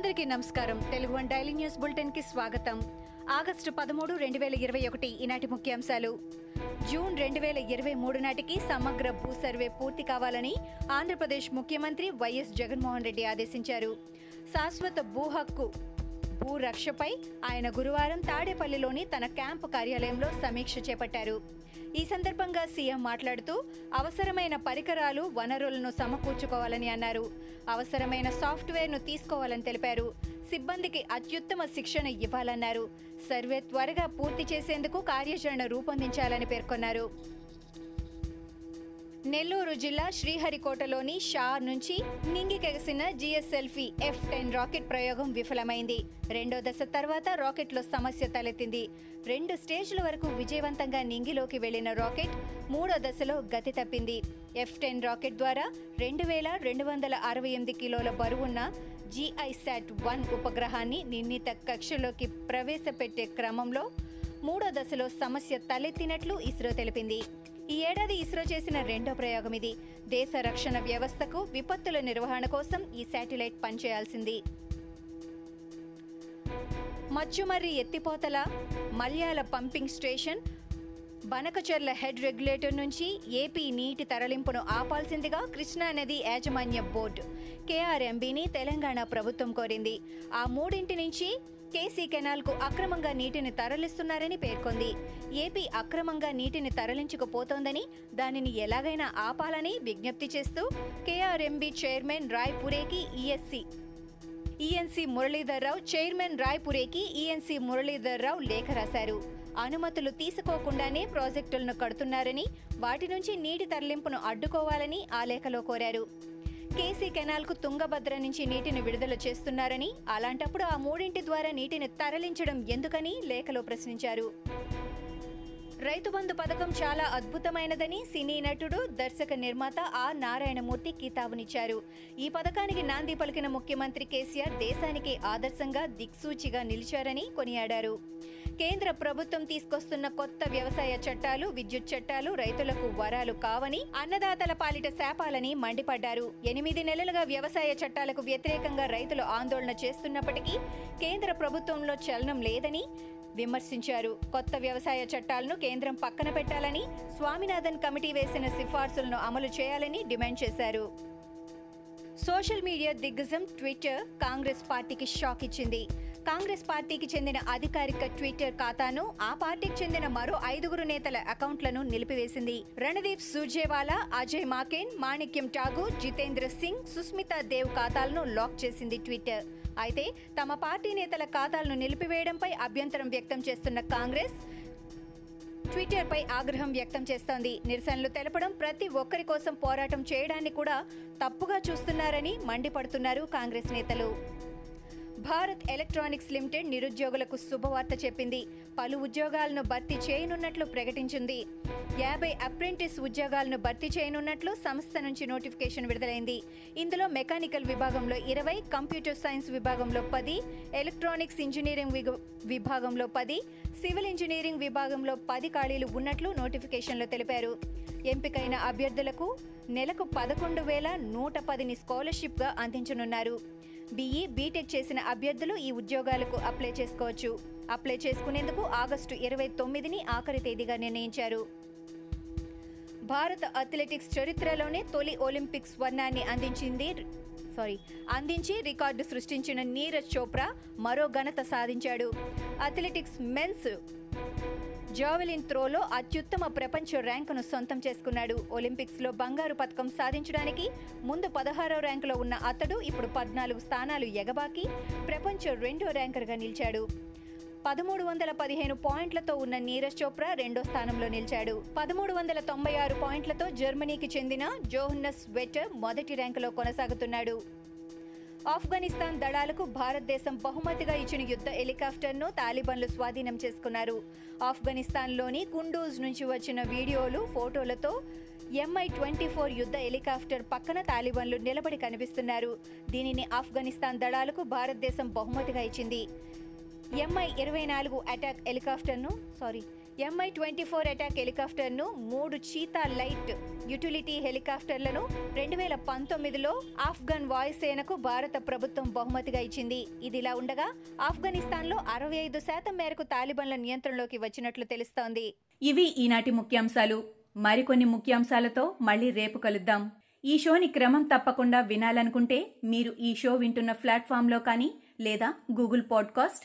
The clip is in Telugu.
అందరికీ నమస్కారం. తెలుగు వన్ డైలీ న్యూస్ బులెటిన్కి స్వాగతం. ఆగస్టు పదమూడు రెండు వేల ఇరవై ఒకటి ఈనాటి ముఖ్యాంశాలు. జూన్ రెండు వేల ఇరవై మూడు నాటికి సమగ్ర భూ సర్వే పూర్తి కావాలని ఆంధ్రప్రదేశ్ ముఖ్యమంత్రి వైఎస్ జగన్మోహన్ రెడ్డి ఆదేశించారు. శాశ్వత భూ హక్కు భూ రక్షపై ఆయన గురువారం తాడేపల్లిలోని తన క్యాంపు కార్యాలయంలో సమీక్ష చేపట్టారు. ఈ సందర్భంగా సీఎం మాట్లాడుతూ అవసరమైన పరికరాలు వనరులను సమకూర్చుకోవాలని అన్నారు. అవసరమైన సాఫ్ట్వేర్ను తీసుకోవాలని తెలిపారు. సిబ్బందికి అత్యుత్తమ శిక్షణ ఇవ్వాలన్నారు. సర్వే త్వరగా పూర్తి చేసేందుకు కార్యాచరణ రూపొందించాలని పేర్కొన్నారు. నెల్లూరు జిల్లా శ్రీహరికోటలోని షార్ నుంచి నింగికెగసిన జిఎస్ఎల్ఫీ ఎఫ్ టెన్ రాకెట్ ప్రయోగం విఫలమైంది. రెండో దశ తర్వాత రాకెట్లో సమస్య తలెత్తింది. రెండు స్టేజ్ల వరకు విజయవంతంగా నింగిలోకి వెళ్ళిన రాకెట్ మూడో దశలో గతి తప్పింది. ఎఫ్ టెన్ రాకెట్ ద్వారా రెండు వేల రెండు వందల అరవై ఎనిమిది కిలోల బరువున్న జిఐశాట్ వన్ ఉపగ్రహాన్ని నిర్ణీత కక్షలోకి ప్రవేశపెట్టే క్రమంలో మూడో దశలో సమస్య తలెత్తినట్లు ఇస్రో తెలిపింది. ఈ ఏడాది ఇస్రో చేసిన రెండో ప్రయోగం ఇది. దేశ రక్షణ వ్యవస్థకు విపత్తుల నిర్వహణ కోసం ఈ శాటిలైట్ పనిచేయాల్సింది. మచ్చుమర్రి ఎత్తిపోతల Malyala pumping station Banakacherla head regulator నుంచి ఏపీ నీటి తరలింపును ఆపాల్సిందిగా కృష్ణానది యాజమాన్య బోర్డు కేఆర్ఎంబీని తెలంగాణ ప్రభుత్వం కోరింది. ఆ మూడింటి నుంచి కేసీ కెనాల్కు అక్రమంగా నీటిని తరలిస్తున్నారని పేర్కొంది. ఏపీ అక్రమంగా నీటిని తరలించుకుపోతోందని దానిని ఎలాగైనా ఆపాలని విజ్ఞప్తి చేస్తూ కేఆర్ఎంబీ చైర్మన్ రాయ్ పురేకి ఈఎస్సీ. ఈఎన్సీ మురళీధర్రావు చైర్మన్ రాయ్పురేకి ఈఎన్సీ మురళీధర్రావు లేఖ రాశారు. అనుమతులు తీసుకోకుండానే ప్రాజెక్టులను కడుతున్నారని వాటి నుంచి నీటి తరలింపును అడ్డుకోవాలని ఆ లేఖలో కోరారు. కేసీ కెనాల్కు తుంగభద్ర నుంచి నీటిని విడుదల చేస్తున్నారని అలాంటప్పుడు ఆ మూడింటి ద్వారా నీటిని తరలించడం ఎందుకని లేఖలో ప్రశ్నించారు. రైతు బంధు పథకం చాలా అద్భుతమైనదని సినీ నటుడు దర్శక నిర్మాత ఆర్ నారాయణమూర్తి కితాబునిచ్చారు. ఈ పథకానికి నాంది పలికిన ముఖ్యమంత్రి కేసీఆర్ దేశానికి ఆదర్శంగా దిక్సూచిగా నిలిచారని కొనియాడారు. కేంద్ర ప్రభుత్వం తీసుకొస్తున్న కొత్త వ్యవసాయ చట్టాలు విద్యుత్ చట్టాలు రైతులకు వరాలు కావని అన్నదాతల పాలిట శాపాలని మండిపడ్డారు. ఎనిమిది నెలలుగా వ్యవసాయ చట్టాలకు వ్యతిరేకంగా రైతులు ఆందోళన చేస్తున్నప్పటికీ కేంద్ర ప్రభుత్వంలో చలనం లేదని విమర్శించారు. కొత్త వ్యవసాయ చట్టాలను కేంద్రం పక్కన పెట్టాలని స్వామినాథన్ కమిటీ వేసిన సిఫార్సులను అమలు చేయాలని డిమాండ్ చేశారు. సోషల్ మీడియా దిగ్గజం ట్విట్టర్ కాంగ్రెస్ పార్టీకి షాక్ ఇచ్చింది. కాంగ్రెస్ పార్టీకి చెందిన అధికారిక ట్విట్టర్ ఖాతాను ఆ పార్టీకి చెందిన మరో ఐదుగురు నేతల అకౌంట్లను నిలిపివేసింది. రణదీప్ సుర్జేవాలా అజయ్ మాకేన్ మాణిక్యం ఠాగూర్ జితేంద్ర సింగ్ సుస్మితా దేవ్ ఖాతాలను లాక్ చేసింది ట్విట్టర్. అయితే తమ పార్టీ నేతల ఖాతాలను నిలిపివేయడంపై అభ్యంతరం వ్యక్తం చేస్తున్న కాంగ్రెస్ ట్విట్టర్పై ఆగ్రహం వ్యక్తం చేస్తోంది. నిరసనలు తెలపడం ప్రతి ఒక్కరి కోసం పోరాటం చేయడాన్ని కూడా తప్పుగా చూస్తున్నారని మండిపడుతున్నారు కాంగ్రెస్ నేతలు. భారత్ ఎలక్ట్రానిక్స్ లిమిటెడ్ నిరుద్యోగులకు శుభవార్త చెప్పింది. పలు ఉద్యోగాలను భర్తీ చేయనున్నట్లు ప్రకటించింది. యాభై అప్రెంటిస్ ఉద్యోగాలను భర్తీ చేయనున్నట్లు సంస్థ నుంచి నోటిఫికేషన్ విడుదలైంది. ఇందులో మెకానికల్ విభాగంలో ఇరవై కంప్యూటర్ సైన్స్ విభాగంలో పది ఎలక్ట్రానిక్స్ ఇంజనీరింగ్ విభాగంలో పది సివిల్ ఇంజనీరింగ్ విభాగంలో పది ఖాళీలు ఉన్నట్లు నోటిఫికేషన్లో తెలిపారు. ఎంపికైన అభ్యర్థులకు నెలకు పదకొండు వేల నూట పదిని స్కాలర్షిప్గా అందించనున్నారు. బీఈ బీటెక్ చేసిన అభ్యర్థులు ఈ ఉద్యోగాలకు అప్లై చేసుకోవచ్చు. అప్లై చేసుకునేందుకు ఆగస్టు ఇరవై తొమ్మిదిని ఆఖరి తేదీగా నిర్ణయించారు. భారత అథ్లెటిక్స్ చరిత్రలోనే తొలి ఒలింపిక్ స్వర్ణాన్ని అందించింది సారీ అందించి రికార్డు సృష్టించిన నీరజ్ చోప్రా మరో ఘనత సాధించాడు. అథ్లెటిక్స్ మెన్స్ జావెలిన్ త్రోలో అత్యుత్తమ ప్రపంచ ర్యాంకును సొంతం చేసుకున్నాడు. ఒలింపిక్స్లో బంగారు పథకం సాధించడానికి ముందు పదహారో ర్యాంకులో ఉన్న అతడు ఇప్పుడు పద్నాలుగు స్థానాలు ఎగబాకి ప్రపంచ రెండో ర్యాంకర్గా నిలిచాడు. పదమూడు వందల పదిహేను పాయింట్లతో ఉన్న నీరజ్ చోప్రా రెండో స్థానంలో నిలిచాడు. పదమూడు వందల తొంభై ఆరు పాయింట్లతో జర్మనీకి చెందిన జోహన్నస్ వెటర్ మొదటి ర్యాంకులో కొనసాగుతున్నాడు. ఆఫ్ఘనిస్తాన్ దళాలకు భారతదేశం బహుమతిగా ఇచ్చిన యుద్ధ హెలికాప్టర్ను తాలిబన్లు స్వాధీనం చేసుకున్నారు. ఆఫ్ఘనిస్తాన్లోని కుండూజ్ నుంచి వచ్చిన వీడియోలు ఫోటోలతో ఎంఐ ట్వంటీ ఫోర్ యుద్ధ హెలికాప్టర్ పక్కన తాలిబన్లు నిలబడి కనిపిస్తున్నారు. దీనిని ఆఫ్ఘనిస్తాన్ దళాలకు భారతదేశం బహుమతిగా ఇచ్చింది. ఎంఐ ఇరవై నాలుగు attack హెలికాప్టర్ను sorry MI twenty four attack హెలికాప్టర్ను మూడు చీతా లైట్ యుటిలిటీ హెలికాప్టర్లను రెండు వేల పంతొమ్మిదిలో ఆఫ్ఘన్ వాయుసేనకు భారత ప్రభుత్వం బహుమతిగా ఇచ్చింది. ఇదిలా ఉండగా ఆఫ్ఘనిస్తాన్లో అరవై ఐదు శాతం మేరకు తాలిబాన్ల నియంత్రణలోకి వచ్చినట్లు తెలుస్తోంది. ఇవి ఈనాటి ముఖ్యాంశాలు. మరికొన్ని ముఖ్యాంశాలతో మళ్ళీ రేపు కలుద్దాం. ఈ షోని క్రమం తప్పకుండా వినాలనుకుంటే మీరు ఈ షో వింటున్న ప్లాట్ఫామ్లో కానీ లేదా Google podcast